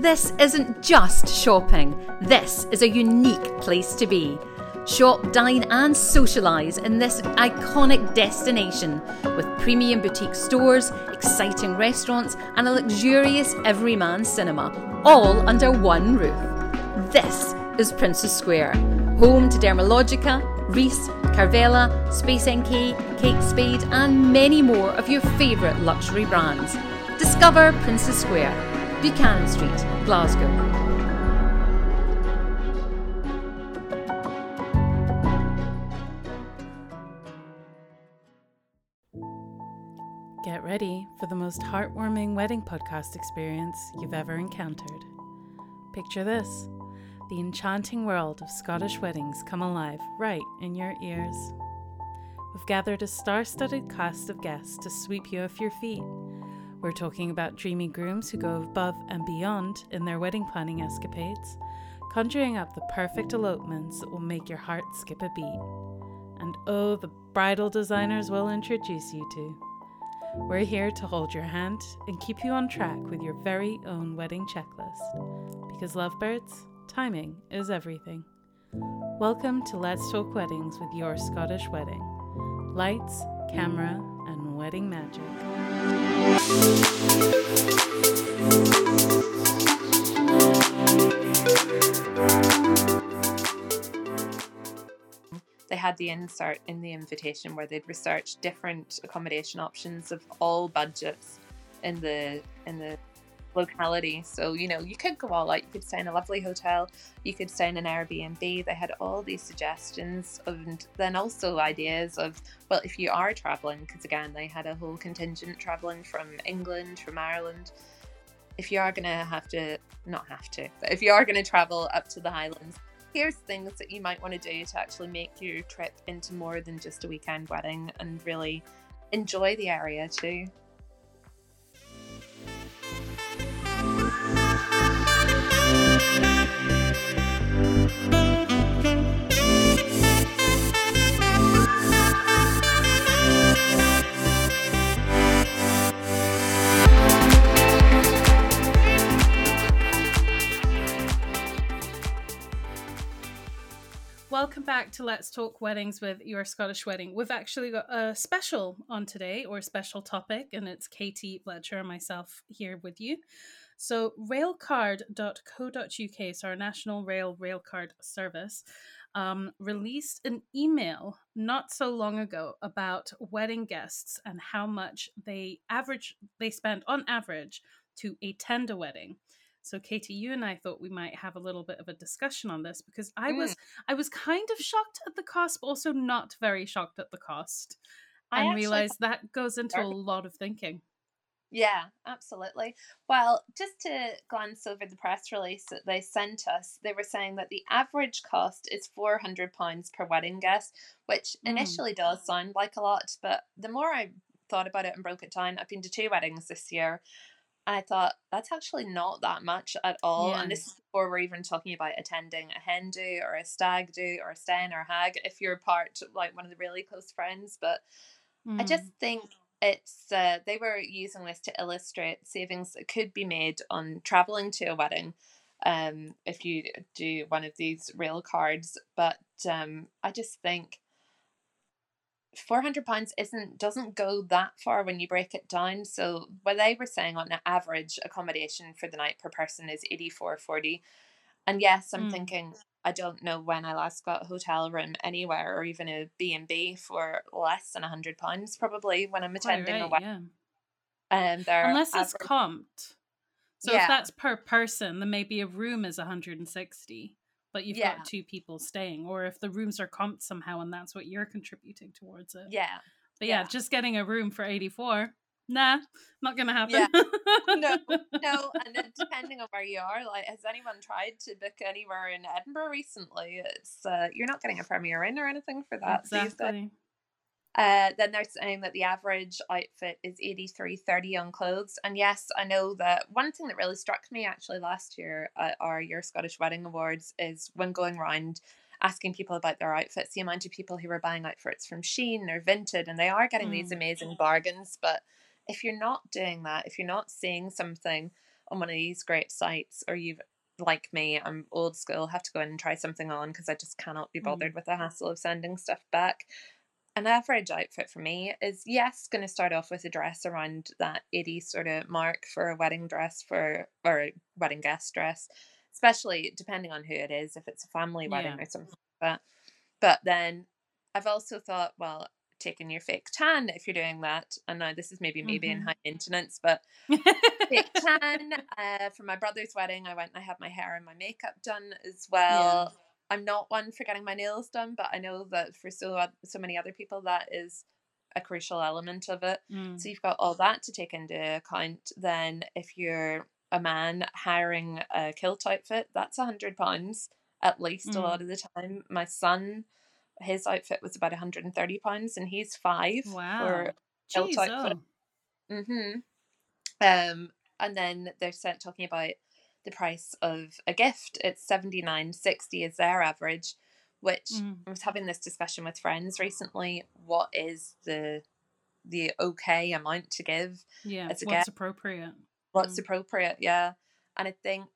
This isn't just shopping, this is a unique place to be. Shop, dine, and socialise in this iconic destination with premium boutique stores, exciting restaurants, and a luxurious everyman cinema, all under one roof. This is Princess Square, home to Dermalogica, Reiss, Carvela, Space NK, Kate Spade, and many more of your favourite luxury brands. Discover Princess Square Buchanan Street, Glasgow. Get ready for the most heartwarming wedding podcast experience you've ever encountered. Picture this the enchanting world of Scottish weddings come alive right in your ears. We've gathered a star studded cast of guests to sweep you off your feet we're talking about dreamy grooms who go above and beyond in their wedding planning escapades, conjuring up the perfect elopements that will make your heart skip a beat. And oh, the bridal designers we'll introduce you to. We're here to hold your hand and keep you on track with your very own wedding checklist. Because, lovebirds, timing is everything. Welcome to Let's Talk Weddings with your Scottish wedding. Lights, camera, and wedding magic. They had the insert in the invitation where they'd researched different accommodation options of all budgets in the in the locality. So, you know, you could go all out. You could stay in a lovely hotel. You could stay in an Airbnb. They had all these suggestions and then also ideas of, well, if you are traveling, because again, they had a whole contingent traveling from England, from Ireland. If you are going to have to, not have to, but if you are going to travel up to the Highlands, here's things that you might want to do to actually make your trip into more than just a weekend wedding and really enjoy the area too. Back to Let's Talk Weddings with Your Scottish Wedding. We've actually got a special on today, or a special topic, and it's Katie Fletcher and myself here with you. So, railcard.co.uk, so our national rail railcard service, um, released an email not so long ago about wedding guests and how much they average they spend on average to attend a wedding. So Katie, you and I thought we might have a little bit of a discussion on this because I mm. was I was kind of shocked at the cost, but also not very shocked at the cost. I and realized that goes into a lot of thinking. Yeah, absolutely. Well, just to glance over the press release that they sent us, they were saying that the average cost is £400 per wedding guest, which mm. initially does sound like a lot, but the more I thought about it and broke it down, I've been to two weddings this year, I thought that's actually not that much at all. Yeah. And this is before we're even talking about attending a hen do or a stag do or a sten or a hag if you're part like one of the really close friends. But mm. I just mm. think it's uh, they were using this to illustrate savings that could be made on traveling to a wedding um if you do one of these rail cards but um i just think 400 pounds isn't doesn't go that far when you break it down so what they were saying on average accommodation for the night per person is 84.40 and yes i'm mm. thinking i don't know when i last got a hotel room anywhere or even a b&b for less than 100 pounds probably when i'm attending right, a wedding yeah. um, unless average... it's comped so yeah. if that's per person then maybe a room is 160 but you've yeah. got two people staying or if the rooms are comped somehow and that's what you're contributing towards it. Yeah. But yeah, yeah. just getting a room for 84 nah not gonna happen. Yeah. no. No and then depending on where you are like has anyone tried to book anywhere in edinburgh recently? It's uh, you're not getting a premier inn or anything for that exactly. Uh, then they're saying that the average outfit is 83.30 on clothes. And yes, I know that one thing that really struck me actually last year at our Your Scottish Wedding Awards is when going around asking people about their outfits, the amount of people who were buying outfits from Shein or Vinted, and they are getting mm. these amazing bargains. But if you're not doing that, if you're not seeing something on one of these great sites, or you've like me, I'm old school, have to go in and try something on because I just cannot be bothered mm. with the hassle of sending stuff back. An average outfit for me is yes, going to start off with a dress around that 80 sort of mark for a wedding dress for or a wedding guest dress, especially depending on who it is, if it's a family wedding yeah. or something like that. But then I've also thought, well, taking your fake tan if you're doing that. And now this is maybe me mm-hmm. being high maintenance, but fake tan. Uh, for my brother's wedding, I went and I had my hair and my makeup done as well. Yeah. I'm not one for getting my nails done, but I know that for so so many other people that is a crucial element of it. Mm. So you've got all that to take into account. Then if you're a man hiring a kilt outfit, that's a hundred pounds at least mm. a lot of the time. My son his outfit was about 130 pounds and he's five wow for Jeez, outfit. Oh. Mm-hmm. Um, and then they're talking about the price of a gift. It's 79.60 is their average, which mm. I was having this discussion with friends recently. What is the the okay amount to give? Yeah, what's gift? appropriate? What's mm. appropriate? Yeah, and I think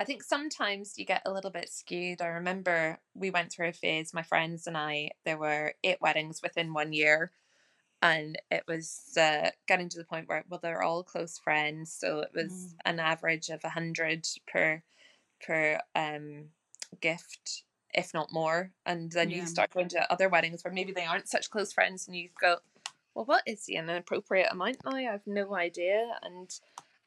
I think sometimes you get a little bit skewed. I remember we went through a phase, my friends and I, there were eight weddings within one year. And it was uh, getting to the point where, well, they're all close friends. So it was mm. an average of a hundred per per um, gift, if not more. And then yeah. you start going to other weddings where maybe they aren't such close friends, and you go, well, what is the inappropriate amount now? I have no idea. And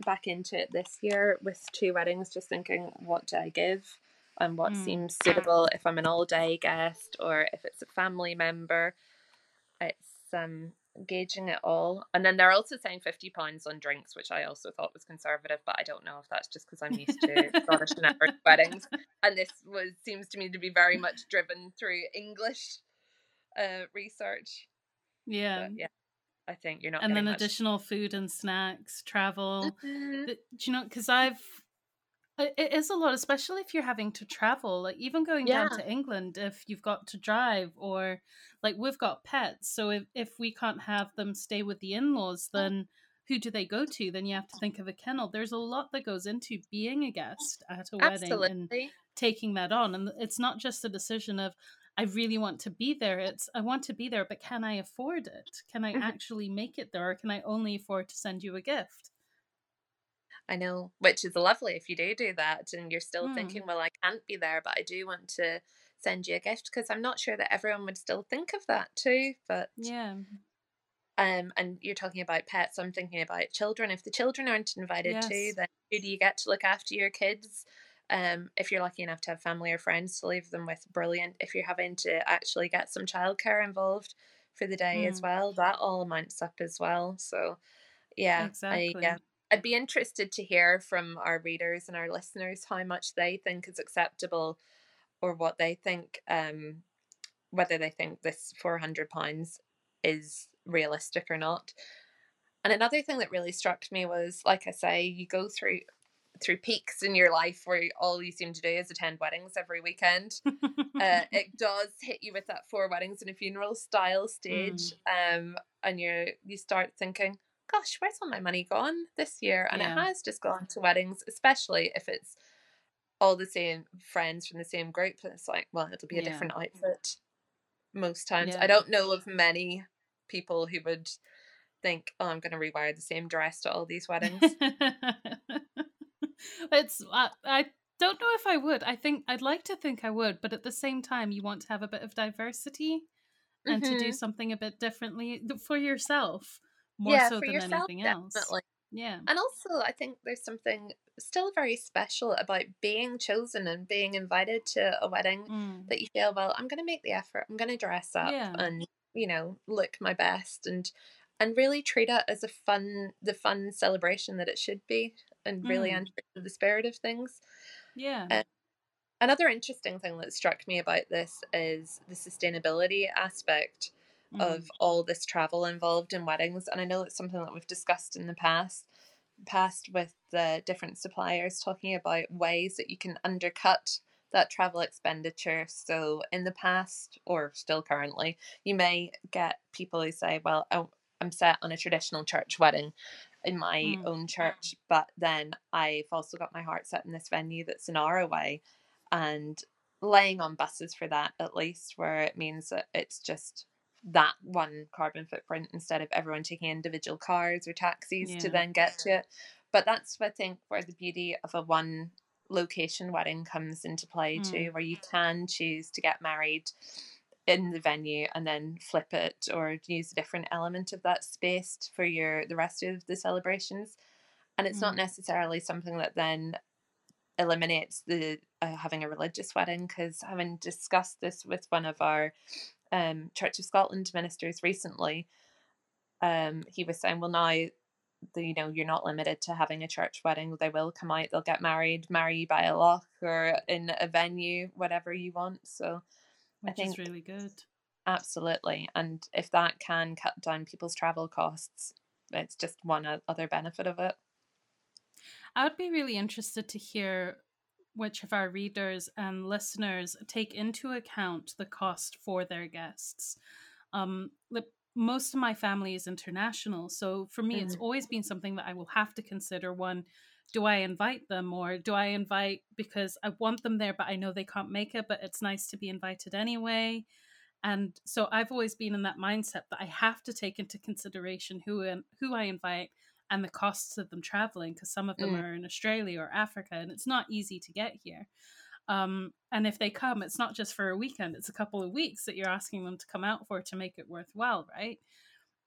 back into it this year with two weddings, just thinking what do I give and what mm. seems suitable if I'm an all day guest or if it's a family member. It's um gauging it all. And then they're also saying fifty pounds on drinks, which I also thought was conservative, but I don't know if that's just because I'm used to Scottish and Irish weddings. And this was seems to me to be very much driven through English uh research. Yeah. But, yeah. I think you're not. And then much. additional food and snacks, travel. Mm-hmm. do you know? Because I've it is a lot, especially if you're having to travel. Like even going yeah. down to England, if you've got to drive, or like we've got pets, so if if we can't have them stay with the in laws, mm. then who do they go to? Then you have to think of a kennel. There's a lot that goes into being a guest at a wedding and taking that on, and it's not just a decision of I really want to be there. It's I want to be there, but can I afford it? Can I mm-hmm. actually make it there, or can I only afford to send you a gift? I know, which is lovely if you do do that, and you're still mm. thinking, well, I can't be there, but I do want to send you a gift because I'm not sure that everyone would still think of that too. But yeah. Um, and you're talking about pets. I'm thinking about children. If the children aren't invited yes. too, then who do you get to look after your kids? Um, if you're lucky enough to have family or friends to leave them with, brilliant. If you're having to actually get some childcare involved for the day mm. as well, that all amounts up as well. So, yeah, exactly. I, yeah. I'd be interested to hear from our readers and our listeners how much they think is acceptable or what they think, um, whether they think this £400 is realistic or not. And another thing that really struck me was, like I say, you go through through peaks in your life where all you seem to do is attend weddings every weekend. uh, it does hit you with that four weddings and a funeral style stage, mm. um, and you you start thinking, "Gosh, where's all my money gone this year?" And yeah. it has just gone to weddings, especially if it's all the same friends from the same group. It's like, well, it'll be a yeah. different outfit most times. Yeah. I don't know of many people who would think, "Oh, I'm going to rewire the same dress to all these weddings." it's I, I don't know if I would. I think I'd like to think I would, but at the same time, you want to have a bit of diversity and mm-hmm. to do mm-hmm. something a bit differently for yourself more yeah, so than yourself, anything else. Definitely. Yeah. And also, I think there's something still very special about being chosen and being invited to a wedding mm. that you feel, well, I'm going to make the effort. I'm going to dress up yeah. and, you know, look my best and and really treat it as a fun the fun celebration that it should be and really mm. enter the spirit of things. Yeah. Uh, another interesting thing that struck me about this is the sustainability aspect mm. of all this travel involved in weddings, and I know it's something that we've discussed in the past past with the different suppliers talking about ways that you can undercut that travel expenditure. So, in the past, or still currently, you may get people who say, Well, I'm set on a traditional church wedding in my Mm. own church. But then I've also got my heart set in this venue that's an hour away and laying on buses for that at least, where it means that it's just that one carbon footprint instead of everyone taking individual cars or taxis to then get to it. But that's I think where the beauty of a one location wedding comes into play too, where you can choose to get married in the venue and then flip it or use a different element of that space for your the rest of the celebrations and it's not Mm. necessarily something that then eliminates the uh, having a religious wedding because having discussed this with one of our um, Church of Scotland ministers recently, um, he was saying, well, now the, you know you're not limited to having a church wedding. They will come out, they'll get married, marry you by a loch or in a venue, whatever you want. So I which is really good. absolutely, and if that can cut down people's travel costs, it's just one other benefit of it. I would be really interested to hear which of our readers and listeners take into account the cost for their guests. Um, most of my family is international, so for me, it's Mhm. always been something that I will have to consider. One, do I invite them, or do I invite because I want them there, but I know they can't make it, but it's nice to be invited anyway? And so I've always been in that mindset that I have to take into consideration who and who I invite and the costs of them traveling because some of them Mm. are in Australia or Africa and it's not easy to get here. Um, and if they come, it's not just for a weekend, it's a couple of weeks that you're asking them to come out for to make it worthwhile, right?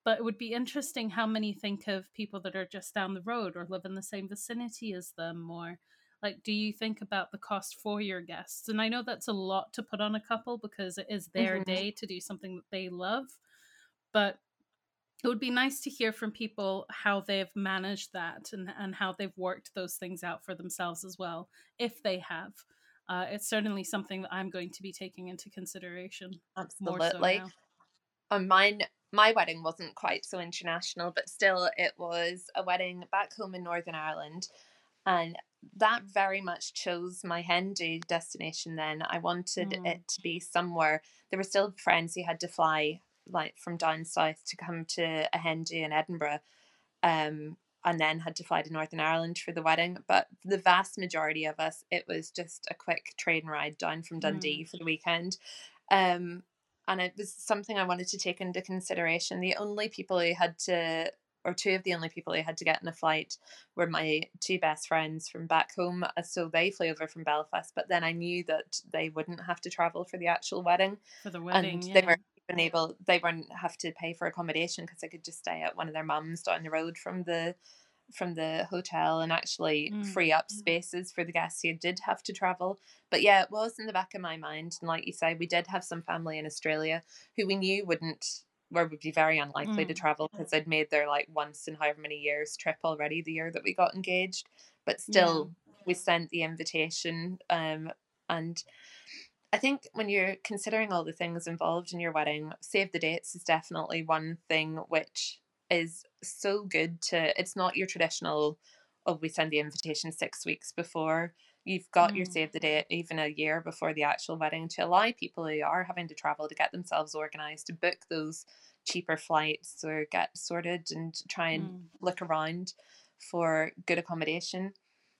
But it would be interesting how many think of people that are just down the road or live in the same vicinity as them or like do you think about the cost for your guests and i know that's a lot to put on a couple because it is their Mhm. day to do something that they love but it would be nice to hear from people how they've managed that and, and how they've worked those things out for themselves as well if they have uh, it's certainly something that i'm going to be taking into consideration so Absolutely. now. on mine my wedding wasn't quite so international but still it was a wedding back home in northern ireland and that very much chose my hen do destination then i wanted Mm. it to be somewhere there were still friends who had to fly like from down south to come to a hen do in edinburgh um and then had to fly to northern ireland for the wedding but the vast majority of us it was just a quick train ride down from dundee for the weekend um and it was something I wanted to take into consideration. The only people who had to, or two of the only people who had to get in a flight, were my two best friends from back home. uh, So they flew over from Belfast, but then I knew that they wouldn't have to travel for the actual wedding, for the wedding and yeah. they weren't even able. They wouldn't have to pay for accommodation because they could just stay at one of their mums down the road from the from the hotel and actually Mm. free up spaces for the guests who did have to travel. But yeah, it was in the back of my mind. And like you say, we did have some family in Australia who we knew wouldn't or would be very unlikely to Mm. travel because they'd made their like once in however many years trip already the year that we got engaged. But still we sent the invitation. Um and I think when you're considering all the things involved in your wedding, save the dates is definitely one thing which is so good to it's not your traditional oh we send the invitation six weeks before you've got your Mm. save the date even a year before the actual wedding to allow people who are having to travel to get themselves organized to book those cheaper flights or get sorted and try and Mm. look around for good accommodation.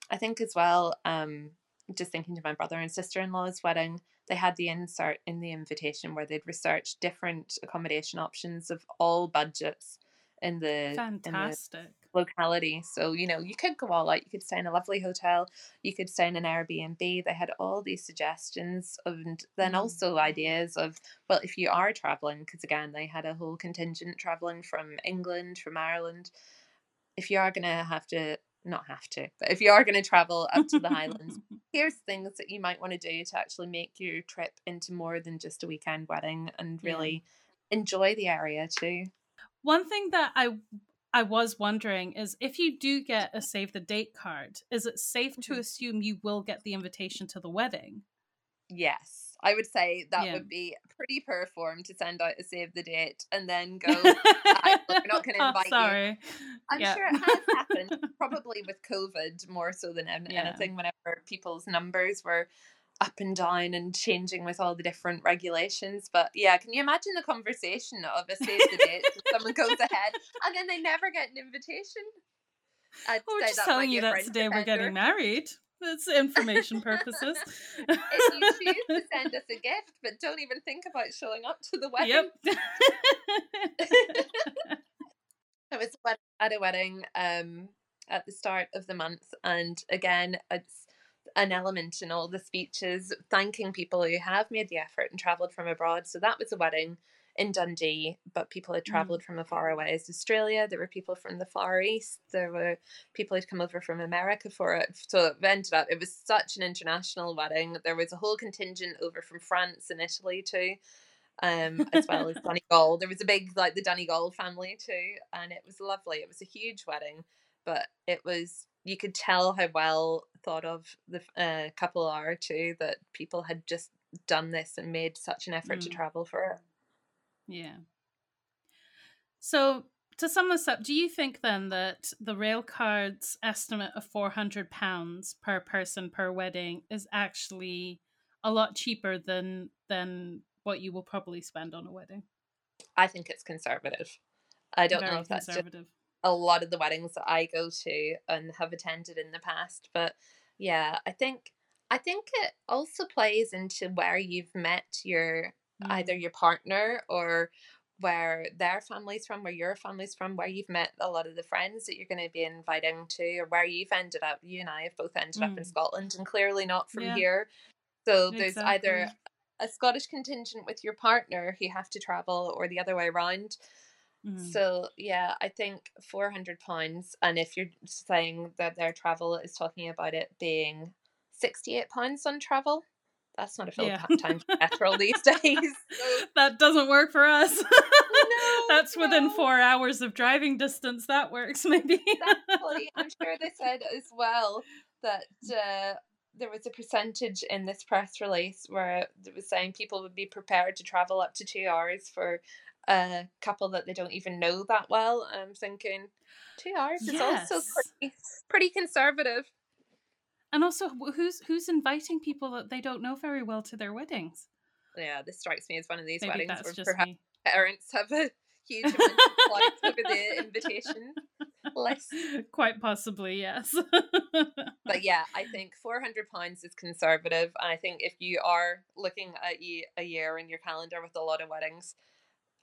I think as well, um, just thinking to my brother and sister in law's wedding, they had the insert in the invitation where they'd researched different accommodation options of all budgets in the in the fantastic locality. So, you know, you could go all out. You could stay in a lovely hotel. You could stay in an Airbnb. They had all these suggestions and then Mm. also ideas of, well, if you are traveling, because again, they had a whole contingent traveling from England, from Ireland. If you are going to have to, not have to, but if you are going to travel up to the Highlands, here's things that you might want to do to actually make your trip into more than just a weekend wedding and Yeah. really enjoy the area too. One thing that I I was wondering is if you do get a save the date card, is it safe to Mhm. assume you will get the invitation to the wedding? Yes, I would say that Yeah. would be pretty poor form to send out a save the date and then go. "Right, look, we're not going to Oh, invite you. I'm Yeah. sure it has happened, probably with COVID more so than an- Yeah. anything. Whenever people's numbers were up and down and changing with all the different regulations, but yeah, can you imagine the conversation of a save the date? Someone goes ahead and then they never get an invitation. I'd Oh, we're just telling you that today we're getting married. It's information purposes. if you choose to send us a gift, but don't even think about showing up to the wedding. Yep. I was at a wedding um, at the start of the month, and again, it's an element in all the speeches thanking people who have made the effort and travelled from abroad. So that was a wedding in Dundee, but people had travelled from as far away as Australia. There were people from the Far East. There were people who'd come over from America for it. So it ended up, it was such an international wedding. There was a whole contingent over from France and Italy too um, as well as Donegal. There was a big like the Donegal family too, and it was lovely. It was a huge wedding, but it was you could tell how well thought of the uh, couple are too. That people had just done this and made such an effort to Mm. travel for it. Yeah. So to sum this up, do you think then that the rail card's estimate of four hundred pounds per person per wedding is actually a lot cheaper than than what you will probably spend on a wedding? I think it's conservative. I don't know if that's just a lot of the weddings that I go to and have attended in the past. But yeah, I think I think it also plays into where you've met your either Mm. your partner or where their family's from, where your family's from, where you've met a lot of the friends that you're going to be inviting to, or where you've ended up. You and I have both ended up in Mm. Scotland and clearly not from Yeah. here. So there's either a Scottish contingent with your partner who have to travel or the other way around. Mhm. So yeah, I think four hundred pounds, and if you're saying that their travel is talking about it being sixty-eight pounds on travel, that's not a full Yeah. time for petrol these days. So, that doesn't work for us. No, That's within four hours of driving distance. That works, maybe. exactly. I'm sure they said as well that uh, there was a percentage in this press release where it was saying people would be prepared to travel up to two hours for a couple that they don't even know that well. I'm thinking two hours is also pretty, pretty conservative. And also, who's who's inviting people that they don't know very well to their weddings? Yeah, this strikes me as one of these Maybe weddings where perhaps me. parents have a huge amount of flights over the invitation list. Quite possibly, yes. But yeah, I think four hundred pounds is conservative, and I think if you are looking at a year in your calendar with a lot of weddings,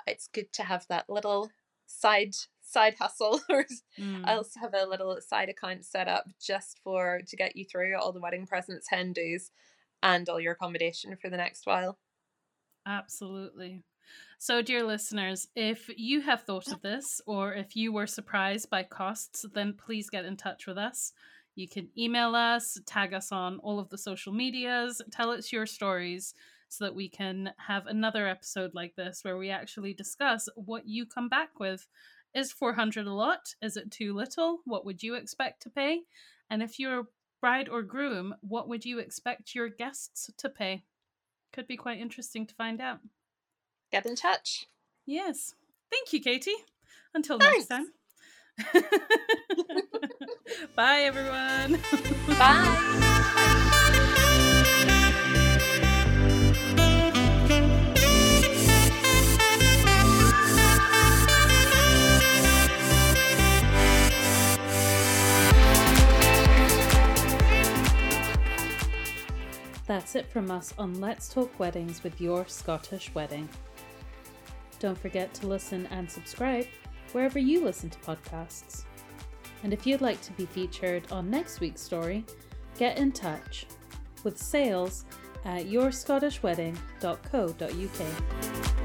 it's good to have that little side side hustle, or Mm. else have a little side account set up just for to get you through all the wedding presents, hen do's, and all your accommodation for the next while. Absolutely. So, dear listeners, if you have thought of this or if you were surprised by costs, then please get in touch with us. You can email us, tag us on all of the social medias, tell us your stories so that we can have another episode like this where we actually discuss what you come back with. Is 400 a lot? Is it too little? What would you expect to pay? And if you're a bride or groom, what would you expect your guests to pay? Could be quite interesting to find out. Get in touch. Yes. Thank you, Katie. Until Thanks. next time. Bye, everyone. Bye. That's it from us on Let's Talk Weddings with Your Scottish Wedding. Don't forget to listen and subscribe wherever you listen to podcasts. And if you'd like to be featured on next week's story, get in touch with sales at yourscottishwedding.co.uk.